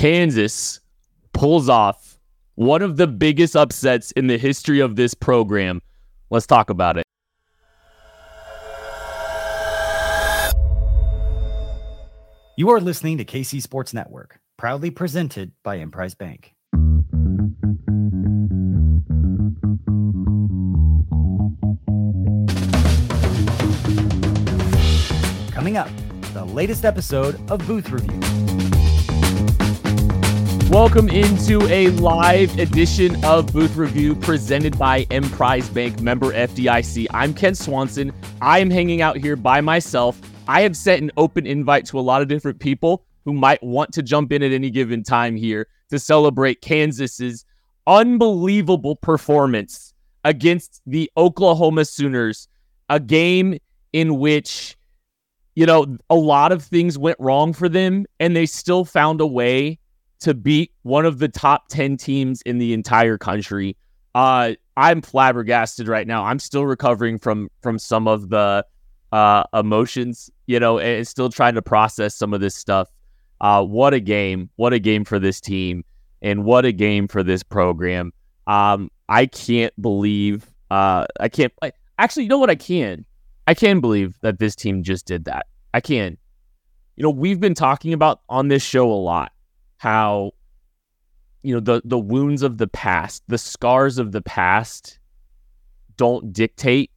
Kansas pulls off one of the biggest upsets in the history of this program. Let's talk about it. You are listening to KC Sports Network, proudly presented by Emprise Bank. Coming up, the latest episode of Booth Review. Welcome into a live edition of Booth Review presented by Emprise Bank member FDIC. I'm Kent Swanson. I am hanging out here by myself. I have sent an open invite to a lot of different people who might want to jump in at any given time here to celebrate Kansas's unbelievable performance against the Oklahoma Sooners, a game in which you know, a lot of things went wrong for them, and they still found a way to beat one of the top 10 teams in the entire country. Uh, I'm flabbergasted right now. I'm still recovering from from some of the uh, emotions, you know, and still trying to process some of this stuff. Uh, what a game! What a game for this team, and what a game for this program. Um, I can't believe. Uh, I can't. I, actually, you know what? I can. I can believe that this team just did that. I can. You know, we've been talking about on this show a lot how you know the the wounds of the past, the scars of the past don't dictate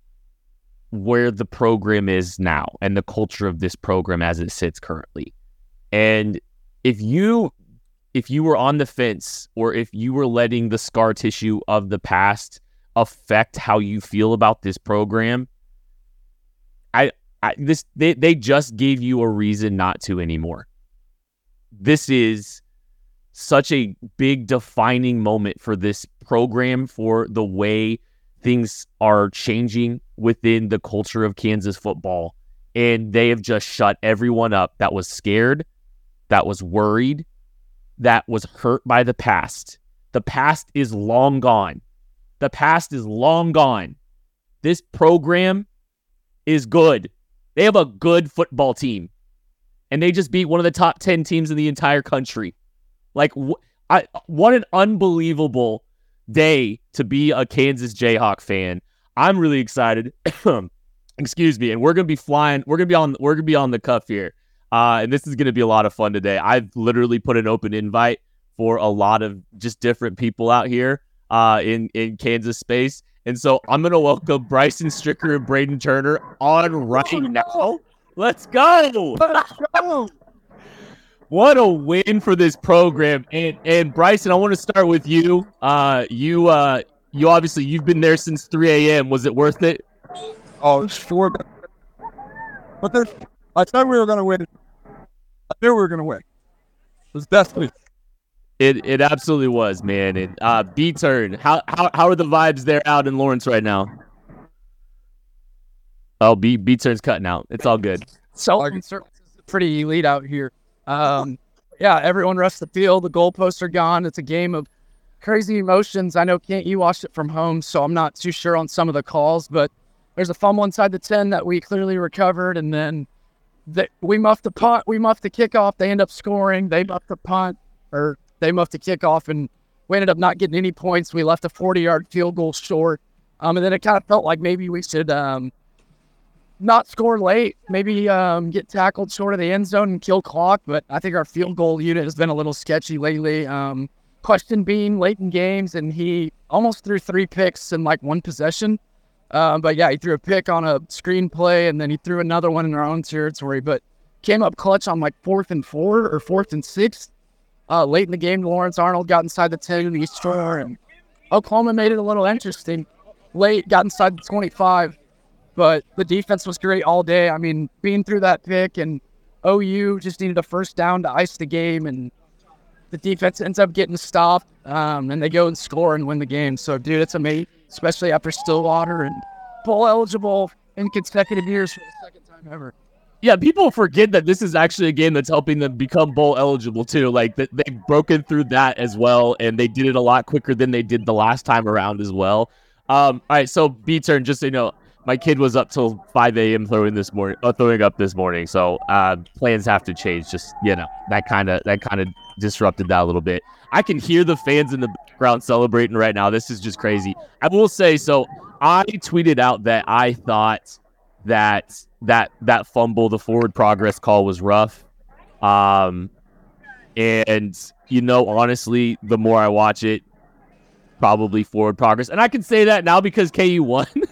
where the program is now and the culture of this program as it sits currently. And if you if you were on the fence or if you were letting the scar tissue of the past affect how you feel about this program, I, I this they they just gave you a reason not to anymore. This is such a big defining moment for this program for the way things are changing within the culture of Kansas football and they have just shut everyone up that was scared, that was worried, that was hurt by the past. The past is long gone. The past is long gone. This program is good. They have a good football team. And they just beat one of the top 10 teams in the entire country. Like, wh- I, what an unbelievable day to be a Kansas Jayhawk fan. I'm really excited. Excuse me. And we're going to be flying. We're going to be on, we're to be on the cuff here. Uh, and this is going to be a lot of fun today. I've literally put an open invite for a lot of just different people out here uh, in, in Kansas space. And so I'm going to welcome Bryson Stricker and Braden Turner on right now. Let's go. Let's go. What a win for this program. And and Bryson, I want to start with you. Uh you uh you obviously you've been there since 3 a.m. Was it worth it? Oh, sure. But then I thought we were going to win. I knew we were going to win. It was definitely. It it absolutely was, man. And uh B turn. How how how are the vibes there out in Lawrence right now? Oh, B B turn's cutting out. It's all good. So pretty elite out here. Um, yeah, everyone rests the field. The goalposts are gone. It's a game of crazy emotions. I know can't you watched it from home, so I'm not too sure on some of the calls, but there's a fumble inside the 10 that we clearly recovered, and then the, we muffed the punt, we muffed the kickoff. They end up scoring. They muffed the punt, or they muffed the kickoff, and we ended up not getting any points. We left a 40 yard field goal short. Um, and then it kind of felt like maybe we should um, not score late, maybe um, get tackled short of the end zone and kill clock. But I think our field goal unit has been a little sketchy lately. Um, question being late in games, and he almost threw three picks in like one possession. Um, but yeah, he threw a pick on a screen play, and then he threw another one in our own territory. But came up clutch on like fourth and four or fourth and six. Uh, late in the game, Lawrence Arnold got inside the 10 and he scored. And Oklahoma made it a little interesting. Late, got inside the 25 but the defense was great all day. I mean, being through that pick and OU just needed a first down to ice the game, and the defense ends up getting stopped, um, and they go and score and win the game. So, dude, it's amazing, especially after Stillwater and bowl eligible in consecutive years for the second time ever. Yeah, people forget that this is actually a game that's helping them become bowl eligible too. Like that they've broken through that as well, and they did it a lot quicker than they did the last time around as well. Um, all right, so B turn, just so you know, my kid was up till 5 a.m. throwing this morning, uh, throwing up this morning. So uh, plans have to change. Just you know, that kind of that kind of disrupted that a little bit. I can hear the fans in the background celebrating right now. This is just crazy. I will say so. I tweeted out that I thought that that that fumble, the forward progress call was rough. Um, and you know, honestly, the more I watch it, probably forward progress. And I can say that now because KU won.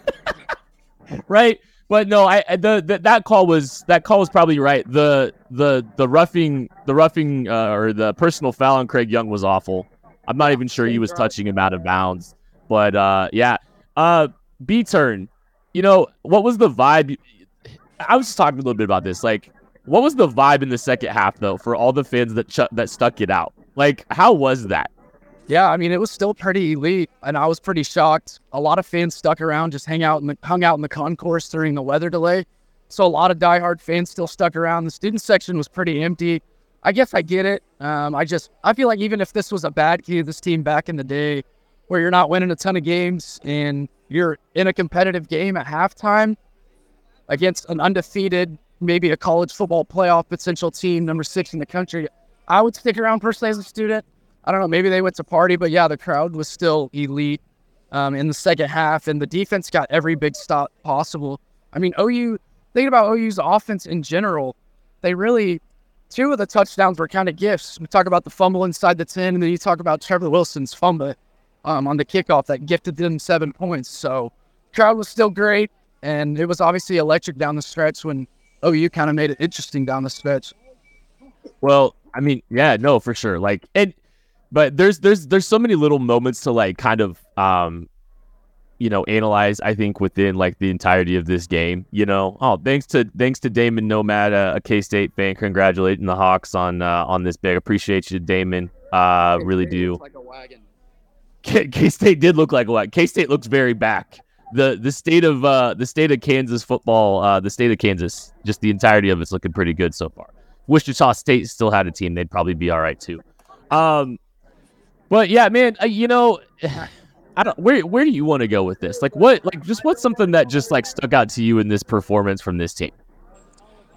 right? But no, I the, the, that call was that call was probably right. The the the roughing the roughing uh, or the personal foul on Craig Young was awful. I'm not even sure he was touching him out of bounds. But uh, yeah, uh, B turn. You know what was the vibe? I was just talking a little bit about this. Like, what was the vibe in the second half though for all the fans that ch- that stuck it out? Like, how was that? Yeah, I mean, it was still pretty elite, and I was pretty shocked. A lot of fans stuck around, just hang out the hung out in the concourse during the weather delay. So a lot of diehard fans still stuck around. The student section was pretty empty. I guess I get it. Um, I just I feel like even if this was a bad key this team back in the day, where you're not winning a ton of games and you're in a competitive game at halftime against an undefeated, maybe a college football playoff potential team, number six in the country, I would stick around personally as a student. I don't know, maybe they went to party, but yeah, the crowd was still elite um, in the second half, and the defense got every big stop possible. I mean, OU, thinking about OU's offense in general, they really, two of the touchdowns were kind of gifts. We talk about the fumble inside the 10, and then you talk about Trevor Wilson's fumble um, on the kickoff that gifted them seven points. So, crowd was still great, and it was obviously electric down the stretch when OU kind of made it interesting down the stretch. Well, I mean, yeah, no, for sure. Like, and but there's there's there's so many little moments to like kind of um you know analyze i think within like the entirety of this game you know oh thanks to thanks to damon nomad a, a k-state fan congratulating the hawks on uh, on this big appreciate you damon uh really do Like a wagon. K- K-State did look like a wagon K-State looks very back. The the state of uh the state of Kansas football, uh the state of Kansas, just the entirety of it's looking pretty good so far. Wichita State still had a team, they'd probably be all right too. Um but yeah, man, uh, you know, I don't where where do you want to go with this? Like what like just what's something that just like stuck out to you in this performance from this team?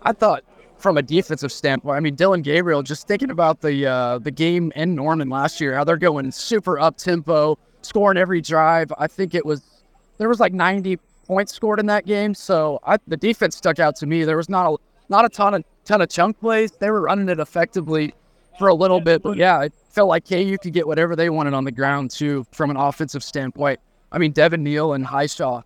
I thought from a defensive standpoint, I mean Dillon Gabriel, just thinking about the uh, the game in Norman last year, how they're going super up tempo, scoring every drive. I think it was there was like 90 points scored in that game. So I, the defense stuck out to me. There was not a not a ton of ton of chunk plays. They were running it effectively for a little bit, but yeah, it felt like KU could get whatever they wanted on the ground too from an offensive standpoint. I mean Devin Neal and Hishaw.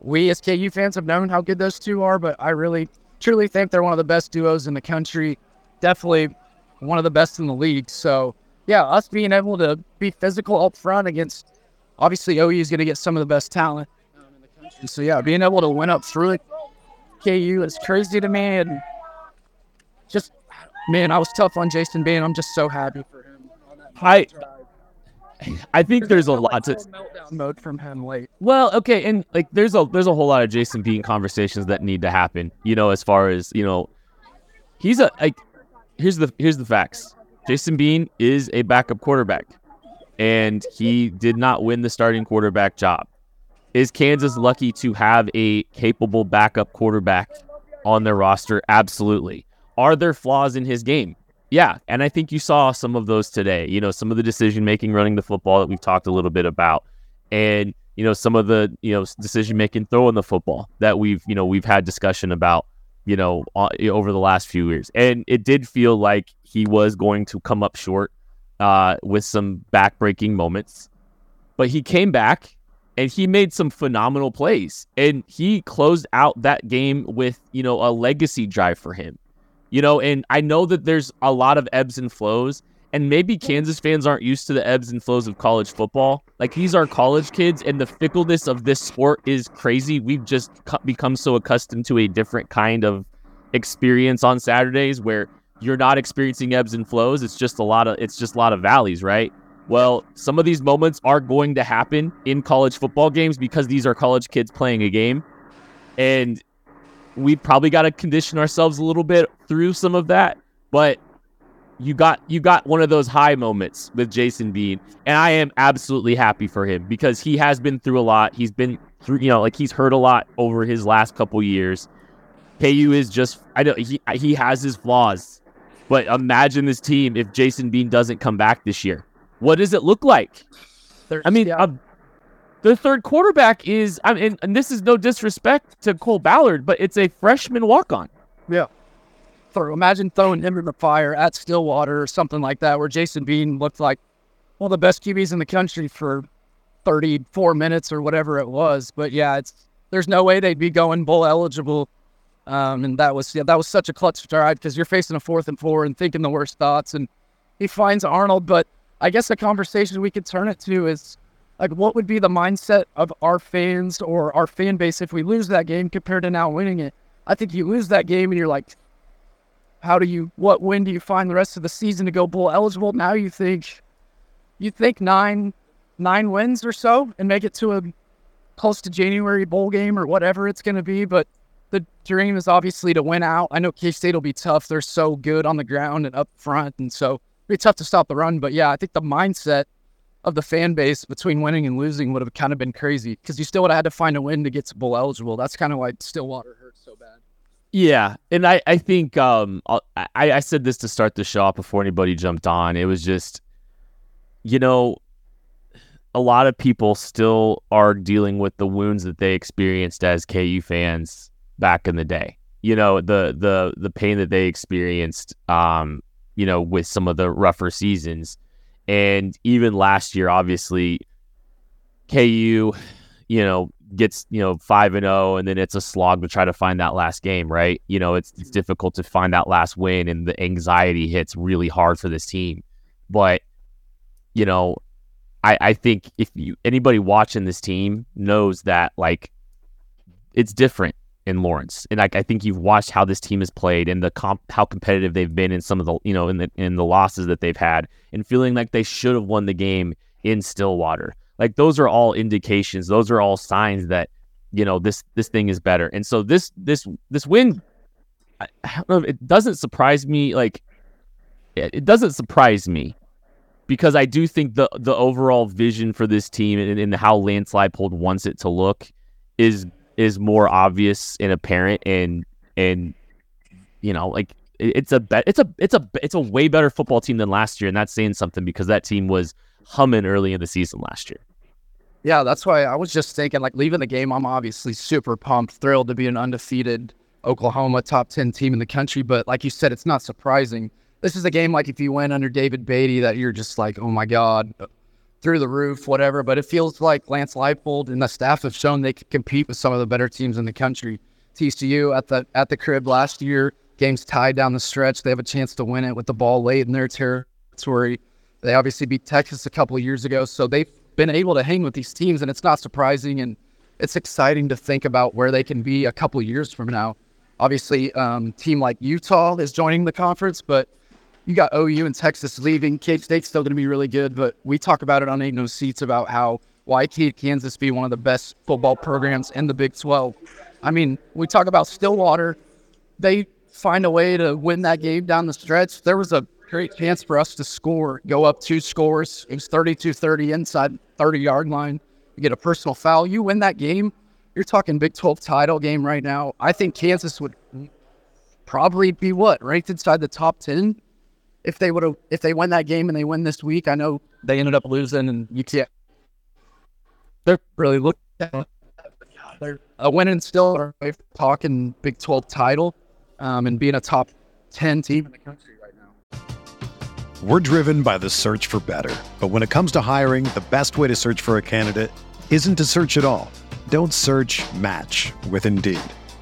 We as KU fans have known how good those two are, but I really truly think they're one of the best duos in the country. Definitely one of the best in the league. So yeah, us being able to be physical up front against obviously OU is going to get some of the best talent um, in the country. So yeah, being able to win up through it, KU is crazy to me, and just man, I was tough on Jason Bean. I'm just so happy for I. I think there's a lot to full meltdown mode from him late. Well, okay, and like there's a there's a whole lot of Jason Bean conversations that need to happen. You know, as far as you know, he's a like. Here's the here's the facts. Jason Bean is a backup quarterback, and he did not win the starting quarterback job. Is Kansas lucky to have a capable backup quarterback on their roster? Absolutely. Are there flaws in his game? Yeah, and I think you saw some of those today. You know, some of the decision making running the football that we've talked a little bit about, and you know some of the you know decision making throwing the football that we've you know we've had discussion about you know over the last few years, and it did feel like he was going to come up short uh, with some backbreaking moments, but he came back and he made some phenomenal plays, and he closed out that game with you know a legacy drive for him you know, and I know that there's a lot of ebbs and flows, and maybe Kansas fans aren't used to the ebbs and flows of college football. Like these are college kids, and the fickleness of this sport is crazy. We've just become so accustomed to a different kind of experience on Saturdays where you're not experiencing ebbs and flows. It's just a lot of it's just a lot of valleys, right? Well, some of these moments are going to happen in college football games because these are college kids playing a game. And we probably got to condition ourselves a little bit through some of that. But you got you got one of those high moments with Jason Bean, and I am absolutely happy for him because he has been through a lot. He's been through, you know, like he's hurt a lot over his last couple years. KU is just I know he he has his flaws, but imagine this team if Jason Bean doesn't come back this year. What does it look like? I mean, yeah. The third quarterback is I mean, and this is no disrespect to Cole Ballard, but it's a freshman walk on. Yeah. Throw, imagine throwing him in the fire at Stillwater or something like that, where Jason Bean looked like one of the best QBs in the country for 34 minutes or whatever it was. But yeah, it's there's no way they'd be going bowl eligible. Um, and that was yeah, that was such a clutch drive because you're facing a fourth and four and thinking the worst thoughts. And he finds Arnold, but I guess the conversation we could turn it to is like what would be the mindset of our fans or our fan base if we lose that game compared to now winning it? I think you lose that game and you're like, how do you what when do you find the rest of the season to go bowl eligible? Now you think you think nine nine wins or so and make it to a close to January bowl game or whatever it's gonna be, but the dream is obviously to win out. I know K State will be tough. They're so good on the ground and up front, and so it'll be tough to stop the run. But yeah, I think the mindset of the fan base between winning and losing would have kind of been crazy because you still would have had to find a win to get to bowl eligible. That's kind of why Stillwater hurts so bad. Yeah, and I I think um I I said this to start the show before anybody jumped on. It was just, you know, a lot of people still are dealing with the wounds that they experienced as KU fans back in the day. You know, the the the pain that they experienced um you know with some of the rougher seasons and even last year, obviously, KU, you know, gets you know five and zero, oh, and then it's a slog to try to find that last game, right? You know, it's it's mm-hmm. difficult to find that last win, and the anxiety hits really hard for this team. But you know, I I think if you anybody watching this team knows that like it's different in Lawrence. And like I think you've watched how this team has played and the comp how competitive they've been in some of the you know in the in the losses that they've had and feeling like they should have won the game in Stillwater. Like those are all indications, those are all signs that you know this this thing is better. And so this this this win I, I don't know it doesn't surprise me like it doesn't surprise me because I do think the the overall vision for this team and, and how Lance Leipold wants it to look is is more obvious and apparent and and you know like it's a it's a it's a it's a way better football team than last year and that's saying something because that team was humming early in the season last year. Yeah that's why i was just thinking like leaving the game i'm obviously super pumped thrilled to be an undefeated oklahoma top 10 team in the country but like you said it's not surprising. This is a game like if you went under david beaty that you're just like oh my god through the roof, whatever. But it feels like Lance Leipold and the staff have shown they can compete with some of the better teams in the country. TCU at the at the crib last year, games tied down the stretch. They have a chance to win it with the ball late in their territory. They obviously beat Texas a couple of years ago, so they've been able to hang with these teams, and it's not surprising. And it's exciting to think about where they can be a couple years from now. Obviously, um, team like Utah is joining the conference, but you got OU and Texas leaving. K State's still going to be really good, but we talk about it on Ain't No Seats about how why can't Kansas be one of the best football programs in the Big 12? I mean, we talk about Stillwater. They find a way to win that game down the stretch. There was a great chance for us to score, go up two scores. It was 32 30 inside 30 yard line. You get a personal foul. You win that game. You're talking Big 12 title game right now. I think Kansas would probably be what? Ranked inside the top 10 if they would have if they win that game and they win this week, I know they ended up losing and you can't they're really looking at they're a winning still are talking Big Twelve title um, and being a top ten team in the country right now. We're driven by the search for better. But when it comes to hiring, the best way to search for a candidate isn't to search at all. Don't search match with Indeed.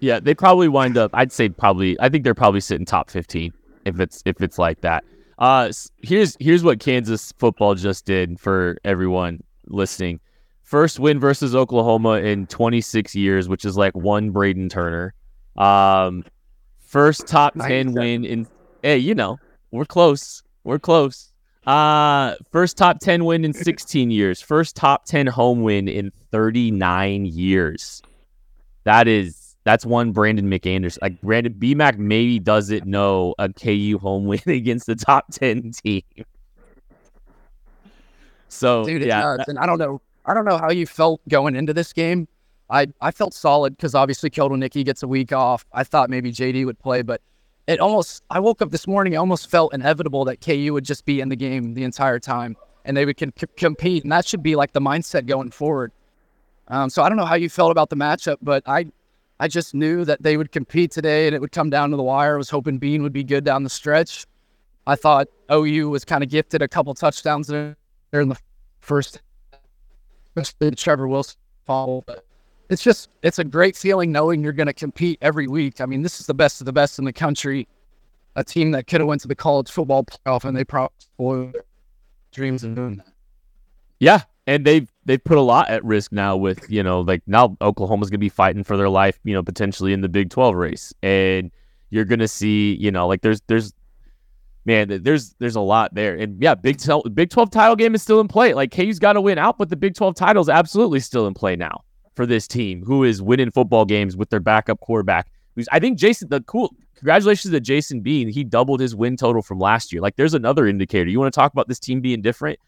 Yeah, they probably wind up. I'd say probably. I think they're probably sitting top fifteen if it's if it's like that. Uh, here's here's what Kansas football just did for everyone listening. First win versus Oklahoma in 26 years, which is like one Braden Turner. Um, first top 10 win in. Hey, you know we're close. We're close. Uh, first top 10 win in 16 years. First top 10 home win in 39 years. That is that's one Brandon McAnders. Like Brandon BMAC maybe doesn't know a KU home win against the top ten team. So Dude, yeah, and I don't know, I don't know how you felt going into this game. I I felt solid because obviously Kotelnicki gets a week off. I thought maybe JD would play, but it almost. I woke up this morning. It almost felt inevitable that KU would just be in the game the entire time and they would c- compete, and that should be like the mindset going forward. Um, so I don't know how you felt about the matchup, but I I just knew that they would compete today and it would come down to the wire. I was hoping Bean would be good down the stretch. I thought OU was kind of gifted a couple touchdowns there in the first, especially Trevor Wilson fall. But it's just, it's a great feeling knowing you're going to compete every week. I mean, this is the best of the best in the country. A team that could have went to the college football playoff and they probably dreams of doing that. Yeah, and they've they've put a lot at risk now with you know like now Oklahoma's gonna be fighting for their life you know potentially in the Big Twelve race. And you're gonna see you know like there's there's man there's there's a lot there. And yeah Big 12 Big 12 title game is still in play. Like KU's got to win out but the Big 12 title is absolutely still in play now for this team who is winning football games with their backup quarterback who's I think Jason the cool congratulations to Jason Bean. He doubled his win total from last year. Like there's another indicator. You want to talk about this team being different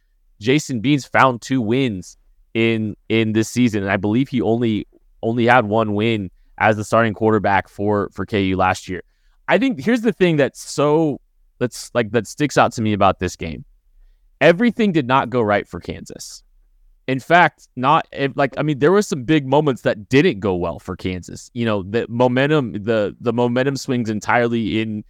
Jason Beans found two wins in in this season, and I believe he only only had one win as the starting quarterback for for KU last year. I think here's the thing that's so that's like that sticks out to me about this game. Everything did not go right for Kansas. In fact, not like I mean, there were some big moments that didn't go well for Kansas. You know, the momentum, the the momentum swings entirely in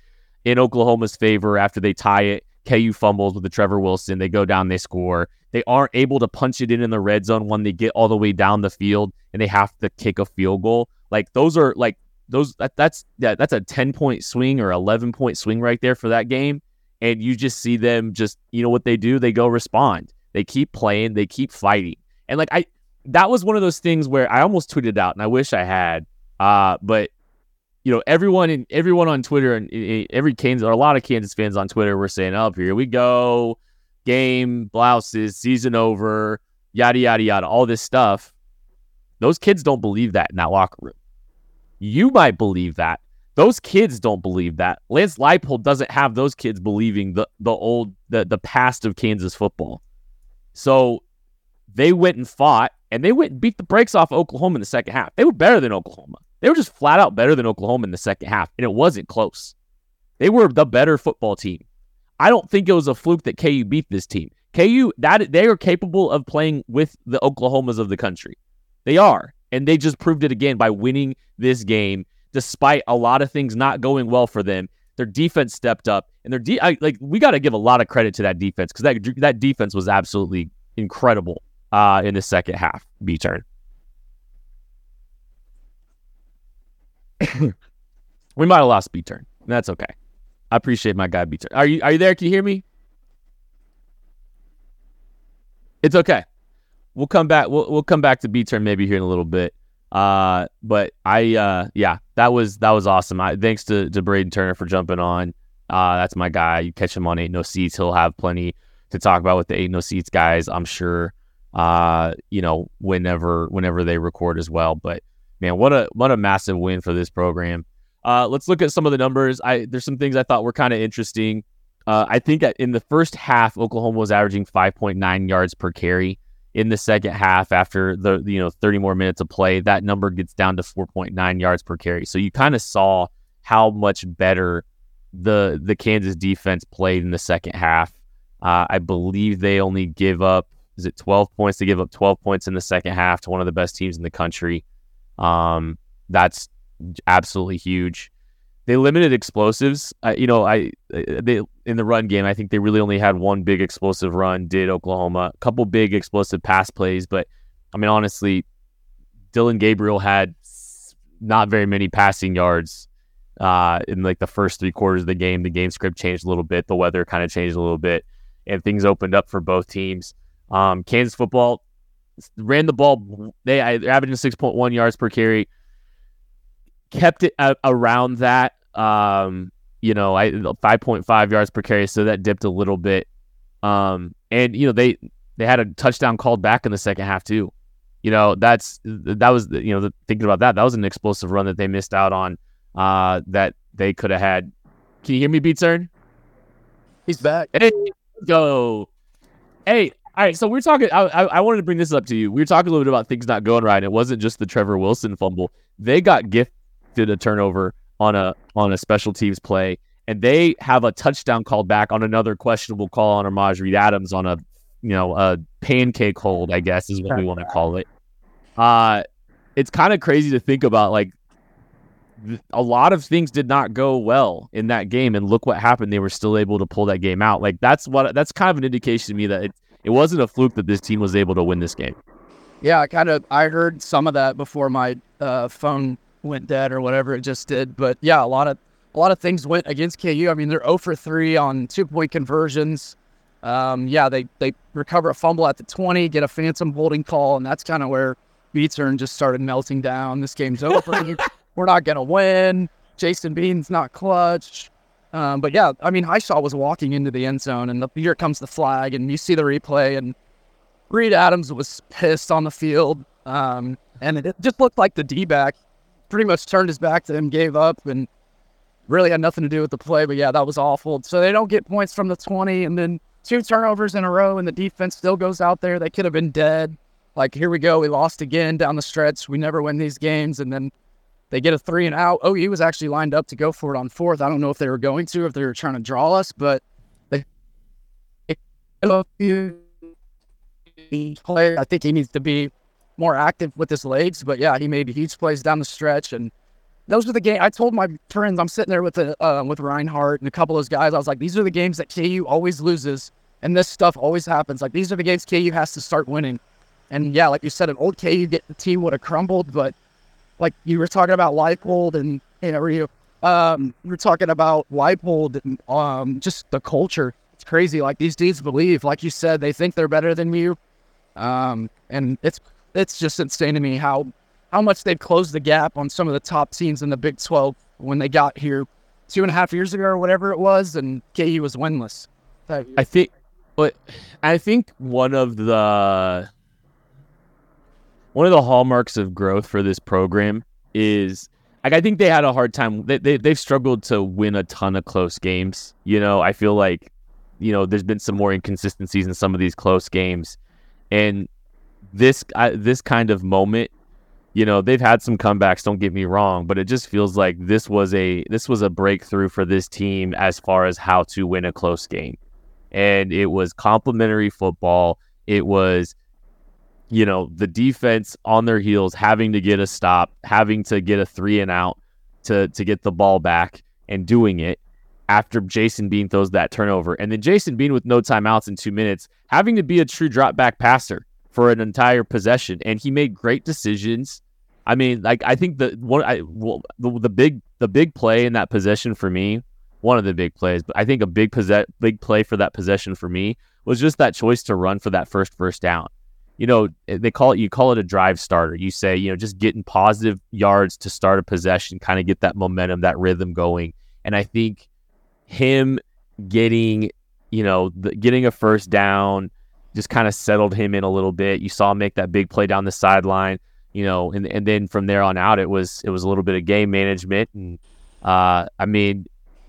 in Oklahoma's favor after they tie it. KU fumbles with the Trevor Wilson. They go down, they score. They aren't able to punch it in in the red zone when they get all the way down the field and they have to kick a field goal. Like those are like those that, that's yeah, that's a 10 point swing or 11 point swing right there for that game and you just see them just you know what they do they go respond they keep playing they keep fighting and like i that was one of those things where i almost tweeted out and i wish i had uh but you know, everyone in everyone on Twitter and eh, eh, every Kansas or a lot of Kansas fans on Twitter were saying, "Up oh, here we go, game blouses, season over, yada yada yada, all this stuff." Those kids don't believe that in that locker room. You might believe that. Those kids don't believe that. Lance Leipold doesn't have those kids believing the the old the the past of Kansas football. So they went and fought and they went and beat the brakes off Oklahoma in the second half. They were better than Oklahoma. They were just flat out better than Oklahoma in the second half, and it wasn't close. They were the better football team. I don't think it was a fluke that KU beat this team. KU that they are capable of playing with the Oklahomas of the country. They are, and they just proved it again by winning this game despite a lot of things not going well for them. Their defense stepped up, and their de- I, like we got to give a lot of credit to that defense because that that defense was absolutely incredible uh, in the second half. B turn. we might have lost B turn. That's okay. I appreciate my guy B turn. Are you are you there? Can you hear me? It's okay. We'll come back. We'll we'll come back to B turn maybe here in a little bit. Uh, but I uh yeah, that was that was awesome. I thanks to to Braden Turner for jumping on. Uh, that's my guy. You catch him on Ain't No Seats. He'll have plenty to talk about with the Ain't No Seats guys. I'm sure. Uh, you know, whenever whenever they record as well. But man, what a what a massive win for this program. Uh, let's look at some of the numbers. I there's some things I thought were kind of interesting. Uh, I think in the first half, Oklahoma was averaging 5.9 yards per carry. In the second half, after the you know 30 more minutes of play, that number gets down to 4.9 yards per carry. So you kind of saw how much better the the Kansas defense played in the second half. Uh, I believe they only give up is it 12 points? They give up 12 points in the second half to one of the best teams in the country. Um, that's absolutely huge. They limited explosives. Uh, you know, I they in the run game. I think they really only had one big explosive run. Did Oklahoma a couple big explosive pass plays, but I mean, honestly, Dillon Gabriel had not very many passing yards uh, in like the first three quarters of the game. The game script changed a little bit. The weather kind of changed a little bit, and things opened up for both teams. Um, Kansas football ran the ball. They averaging six point one yards per carry. Kept it around that. Um, you know, I five point five yards per carry, so that dipped a little bit. Um, and you know they they had a touchdown called back in the second half too. You know, that's that was you know thinking about that. That was an explosive run that they missed out on. Uh, that they could have had. Can you hear me, Beat He's back. Hey, go. Hey, all right, so we're talking. I, I, wanted to bring this up to you. We were talking a little bit about things not going right. It wasn't just the Trevor Wilson fumble. They got gifted a turnover on a on a special teams play, and they have a touchdown called back on another questionable call on Armaj Reed Adams on a you know a pancake hold. I guess is what we want to call it. Uh, it's kind of crazy to think about. Like a lot of things did not go well in that game, and look what happened. They were still able to pull that game out. Like that's what that's kind of an indication to me that it wasn't a fluke that this team was able to win this game. Yeah, I kind of I heard some of that before my uh, phone went dead or whatever it just did. But yeah, a lot of a lot of things went against KU. I mean, they're 0 for 3 on two point conversions. Um, yeah, they they recover a fumble at the 20, get a phantom holding call, and that's kind of where Beatsern just started melting down. This game's over. We're not gonna win. Jason Bean's not clutch. Um, but yeah, I mean, Hishaw was walking into the end zone, and the, here comes the flag, and you see the replay, and Reed Adams was pissed on the field, um, and it, just looked like the D back pretty much turned his back to him, gave up, and really had nothing to do with the play. But yeah, that was awful. So they don't get points from the 20, and then two turnovers in a row, and the defense still goes out there. They could have been dead. Like, here we go. We lost again down the stretch. We never win these games. And then they get a three and out. He was actually lined up to go for it on fourth. I don't know if they were going to, if they were trying to draw us, but they play. I think he needs to be more active with his legs. But yeah, he made huge plays down the stretch, and those are the game. I told my friends, I'm sitting there with the uh, with Reinhardt and a couple of those guys. I was like, these are the games that KU always loses, and this stuff always happens. Like these are the games KU has to start winning. And yeah, like you said, an old KU get the team would have crumbled, but like you were talking about Leipold and you know you um were talking about Leipold and um just the culture. It's crazy. Like these dudes believe, like you said, they think they're better than you. Um and it's it's just insane to me how how much they've closed the gap on some of the top teams in the Big Twelve when they got here two and a half years ago or whatever it was, and KU was winless. I think, but I think one of the one of the hallmarks of growth for this program is like I think they had a hard time. They, they they've struggled to win a ton of close games. You know, I feel like you know there's been some more inconsistencies in some of these close games, and this uh, this kind of moment, you know, they've had some comebacks. Don't get me wrong, but it just feels like this was a this was a breakthrough for this team as far as how to win a close game, and it was complimentary football. It was you know, the defense on their heels, having to get a stop, having to get a three and out to to get the ball back and doing it after Jason Bean throws that turnover. And then Jason Bean with no timeouts in two minutes, having to be a true drop back passer for an entire possession. And he made great decisions. I mean, like I think the one I well, the, the big the big play in that possession for me, one of the big plays, but I think a big possess big play for that possession for me was just that choice to run for that first first down you know, eh, they call it, you call it a drive starter. You say, you know, just getting positive yards to start a possession, kind of get that momentum, that rhythm going. And I think him getting, you know, the, getting a first down just kind of settled him in a little bit. You saw him make that big play down the sideline, you know, and, and then from there on out, it was, it was a little bit of game management. And, uh, I mean,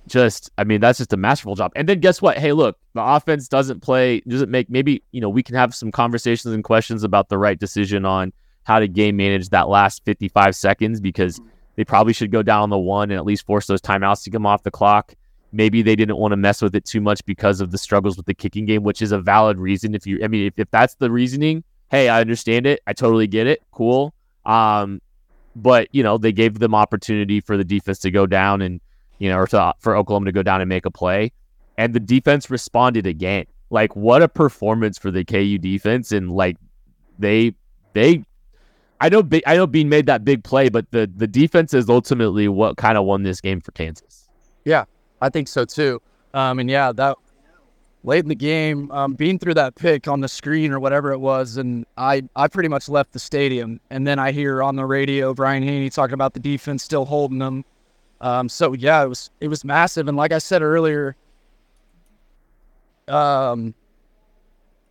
just I mean that's just a masterful job. And then guess what? Hey, look, the offense doesn't play doesn't make maybe, you know, we can have some conversations and questions about the right decision on how to game manage that last 55 seconds because they probably should go down on the one and at least force those timeouts to come off the clock. maybe they didn't want to mess with it too much because of the struggles with the kicking game, which is a valid reason. If you, I mean, if, if that's the reasoning, hey, I understand it. I totally get it. Cool. Um, but you know, they gave them opportunity for the defense to go down and you know, or to, for Oklahoma to go down and make a play, and the defense responded again. Like, what a performance for the KU defense, and like they they. I know, I know, Bean made that big play, but the the defense is ultimately what kind of won this game for Kansas. Yeah, I think so too. Um, and yeah, that late in the game, um, being through that pick on the screen or whatever it was, and I, I pretty much left the stadium. And then I hear on the radio Brian Hanni talking about the defense still holding them. Um, so yeah, it was it was massive. And like I said earlier, um,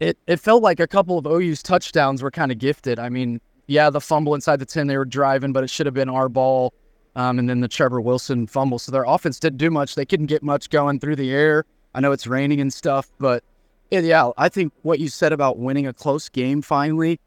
it it felt like a couple of OU's touchdowns were kind of gifted. I mean, yeah, the fumble inside the ten they were driving, but it should have been our ball. Um, and then the Trevor Wilson fumble. So their offense didn't do much. They couldn't get much going through the air. I know it's raining and stuff, but yeah, I think what you said about winning a close game finally,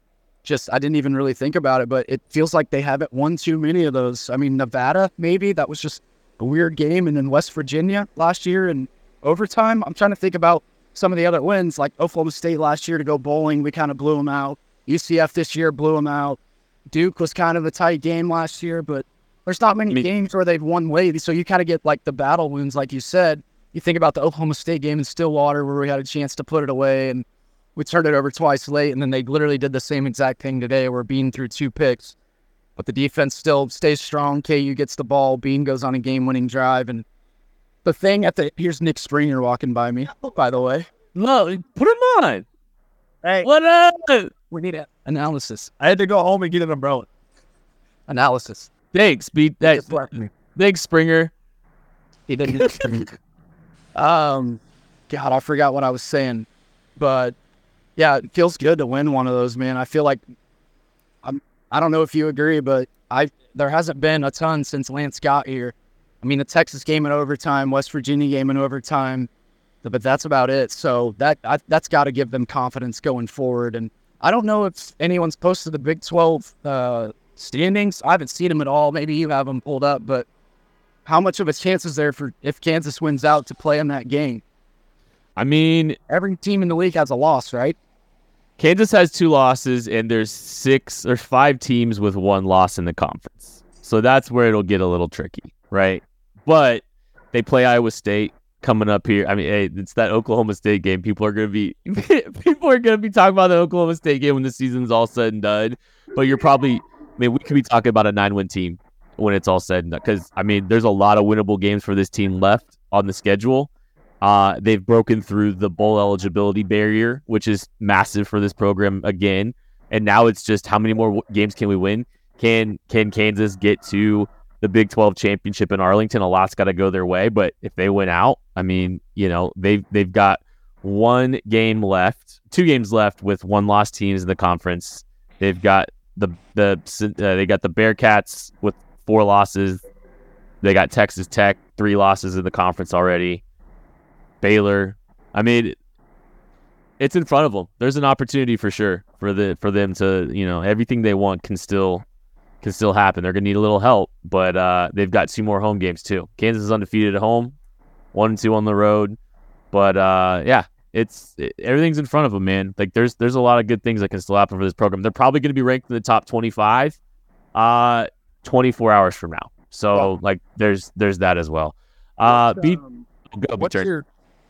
just I didn't even really think about it, but it feels like they haven't won too many of those. I mean, Nevada maybe that was just a weird game, and then West Virginia last year in overtime. I'm trying to think about some of the other wins, like Oklahoma State last year to go bowling, we kind of blew them out. UCF this year blew them out. Duke was kind of a tight game last year, but there's not many mean, games where they've won late. So you kind of get like the battle wounds, like you said. You think about the Oklahoma State game in Stillwater where we had a chance to put it away and we turned it over twice late. And then they literally did the same exact thing today. We're being through two picks, but the defense still stays strong. KU gets the ball. Bean goes on a game winning drive. And the thing at the here's Nick Springer walking by me, by the way. No, put him on. Hey, what up? We need an analysis. I had to go home and get an umbrella. Analysis. Thanks, beat that. Big Springer. He didn't. um, God, I forgot what I was saying, but yeah, it feels good to win one of those, man. I feel like I'm. I don't know if you agree, but I there hasn't been a ton since Lance got here. I mean, the Texas game in overtime, West Virginia game in overtime, but that's about it. So that I, that's got to give them confidence going forward. And I don't know if anyone's posted the Big Twelve uh, standings. I haven't seen them at all. Maybe you have them pulled up, but how much of a chance is there for if Kansas wins out to play in that game? I mean, every team in the league has a loss, right? Kansas has two losses, and there's six or five teams with one loss in the conference. So that's where it'll get a little tricky, right? But they play Iowa State coming up here. I mean, hey, it's that Oklahoma State game. People are gonna be people are gonna be talking about the Oklahoma State game when the season's all said and done. But you're probably I mean, we could be talking about a nine win team when it's all said and done. Because, I mean, there's a lot of winnable games for this team left on the schedule. Uh, they've broken through the bowl eligibility barrier, which is massive for this program again. And now it's just how many more w- games can we win? Can can Kansas get to the Big 12 championship in Arlington? A lot's got to go their way, but if they win out, I mean, you know, they've they've got one game left, two games left with one lost teams in the conference. They've got the the uh, they got the Bearcats with four losses. They got Texas Tech three losses in the conference already. Baylor. I mean, it's in front of them. There's an opportunity for sure for the for them to you know everything they want can still can still happen. They're gonna need a little help, but uh, they've got two more home games too. Kansas is undefeated at home, one and two on the road. But uh, yeah, it's it, everything's in front of them, man. Like there's there's a lot of good things that can still happen for this program. They're probably going to be ranked in the top 25 uh 24 hours from now. So like there's there's that as well. Uh be, um, go, what's your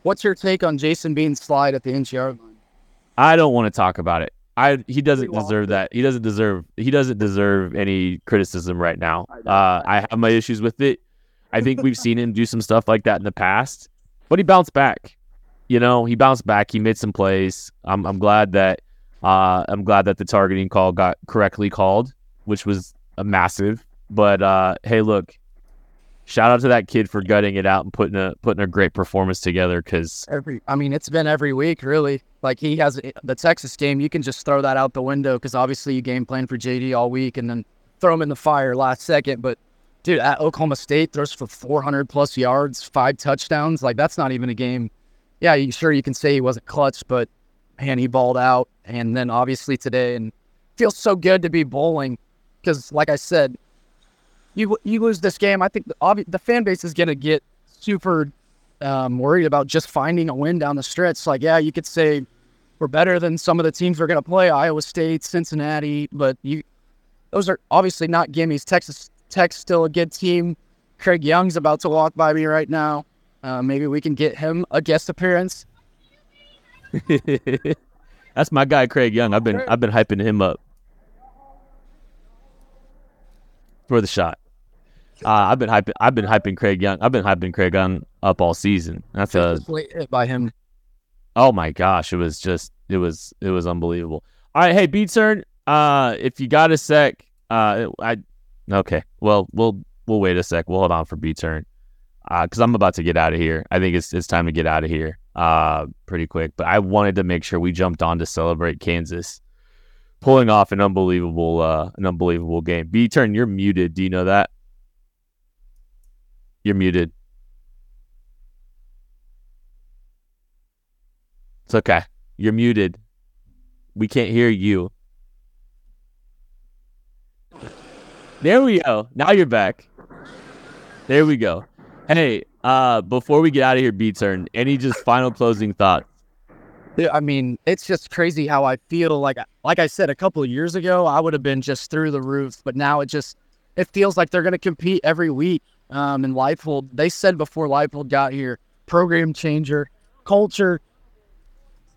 what's your take on Jason Bean's slide at the NCR line? I don't want to talk about it. I he doesn't deserve that. He doesn't deserve he doesn't deserve any criticism right now. Uh I have my issues with it. I think we've seen him do some stuff like that in the past, but he bounced back you know, he bounced back. He made some plays. I'm I'm glad that uh, I'm glad that the targeting call got correctly called, which was a massive. But uh, hey, look, shout out to that kid for gutting it out and putting a putting a great performance together. Because every, I mean, it's been every week really. Like he has the Texas game, you can just throw that out the window because obviously you game plan for JD all week and then throw him in the fire last second. But dude, at Oklahoma State throws for 400 plus yards, five touchdowns. Like that's not even a game yeah, you, sure you can say he wasn't clutch, but man, he balled out. And then obviously today, and feels so good to be bowling because, like I said, you you lose this game. I think the, obvi- the fan base is gonna get super um, worried about just finding a win down the stretch. Like, yeah, you could say we're better than some of the teams we're going to play, Iowa State, Cincinnati, but you those are obviously not gimmies. Texas Tech's still a good team. Craig Young's about to walk by me right now. Uh, maybe we can get him a guest appearance. That's my guy, Craig Young. I've been I've been hyping him up for the shot. Uh, I've been hyping I've been hyping Craig Young. I've been hyping Craig Young up all season. That's a by him. Oh my gosh, it was just it was it was unbelievable. All right, hey, beat turn. Uh, if you got a sec, uh, I okay. Well, we'll we'll wait a sec. We'll hold on for beat turn. Uh, because I'm about to get out of here. I think it's it's time to get out of here. Uh, pretty quick. But I wanted to make sure we jumped on to celebrate Kansas pulling off an unbelievable uh an unbelievable game. B turn, you're muted. Do you know that? You're muted. It's okay. You're muted. We can't hear you. There we go. Now you're back. There we go. Hey, uh, before we get out of here, B turn, any just final closing thoughts? I mean, it's just crazy how I feel. Like, like I said a couple of years ago, I would have been just through the roof, but now it just it feels like they're going to compete every week. Um, and Leipold, they said before Leipold got here, program changer, culture,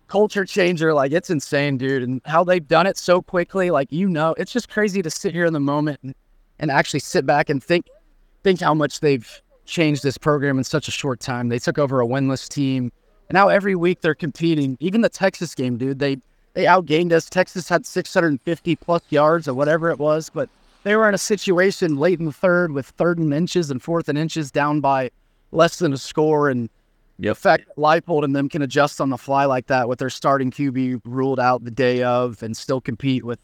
culture changer. Like it's insane, dude. And how they've done it so quickly, like you know, it's just crazy to sit here in the moment and, and actually sit back and think think how much they've changed this program in such a short time. They took over a winless team. And now every week they're competing. Even the Texas game, dude, they they outgained us. Texas had 650 plus yards or whatever it was, but they were in a situation late in the third with third and inches and fourth and inches down by less than a score. And yep. the fact that Leipold and them can adjust on the fly like that with their starting QB ruled out the day of and still compete with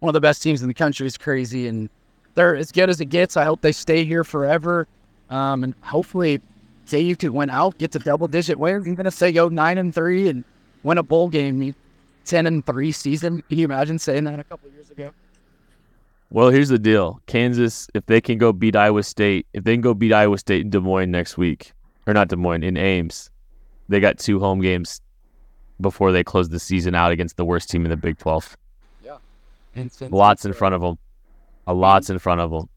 one of the best teams in the country is crazy. And they're as good as it gets. I hope they stay here forever. Um, and hopefully say you could win out, get to double digit wins, even if they go nine and three and win a bowl game, ten and three season. Can you imagine saying that a couple years ago? Well, here's the deal: Kansas, if they can go beat Iowa State, if they can go beat Iowa State in Des Moines next week, or not Des Moines in Ames, they got two home games before they close the season out against the worst team in the Big Twelve. Yeah, lots in front of them. A lot's in front of them.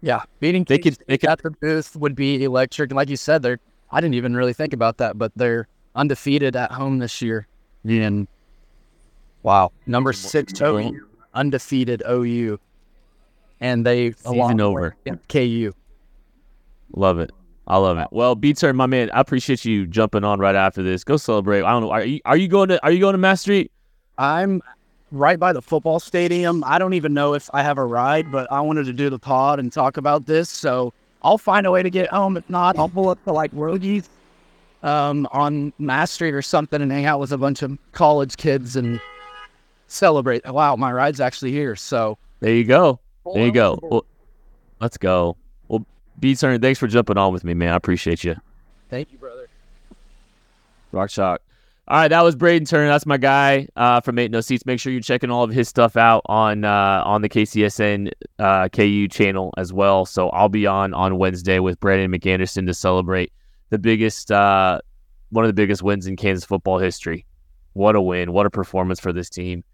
Yeah, beating they could they could at the booth would be electric. And like you said, they're I didn't even really think about that, but they're undefeated at home this year. And wow, number six OU, undefeated OU, and they season over KU. Love it. I love it. Well, B turn, my man, I appreciate you jumping on right after this. Go celebrate. I don't know. Are you are you going to are you going to Mass Street? I'm right by the football stadium. I don't even know if I have a ride, but I wanted to do the pod and talk about this. So I'll find a way to get home. If not, I'll pull up to like Rogies um, on Mass Street or something and hang out with a bunch of college kids and celebrate. Wow, my ride's actually here. So there you go. There you go. Well, let's go. Well, B Turner, thanks for jumping on with me, man. I appreciate you. Thank you, brother. Rock Chalk. All right, that was Braden Turner. That's my guy uh, from Ain't No Seats. Make sure you're checking all of his stuff out on uh, on the KCSN uh, KU channel as well. So I'll be on on Wednesday with Brandon McAnderson to celebrate the biggest, uh, one of the biggest wins in Kansas football history. What a win! What a performance for this team.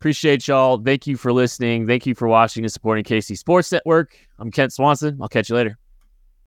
Appreciate y'all. Thank you for listening. Thank you for watching and supporting KC Sports Network. I'm Kent Swanson. I'll catch you later.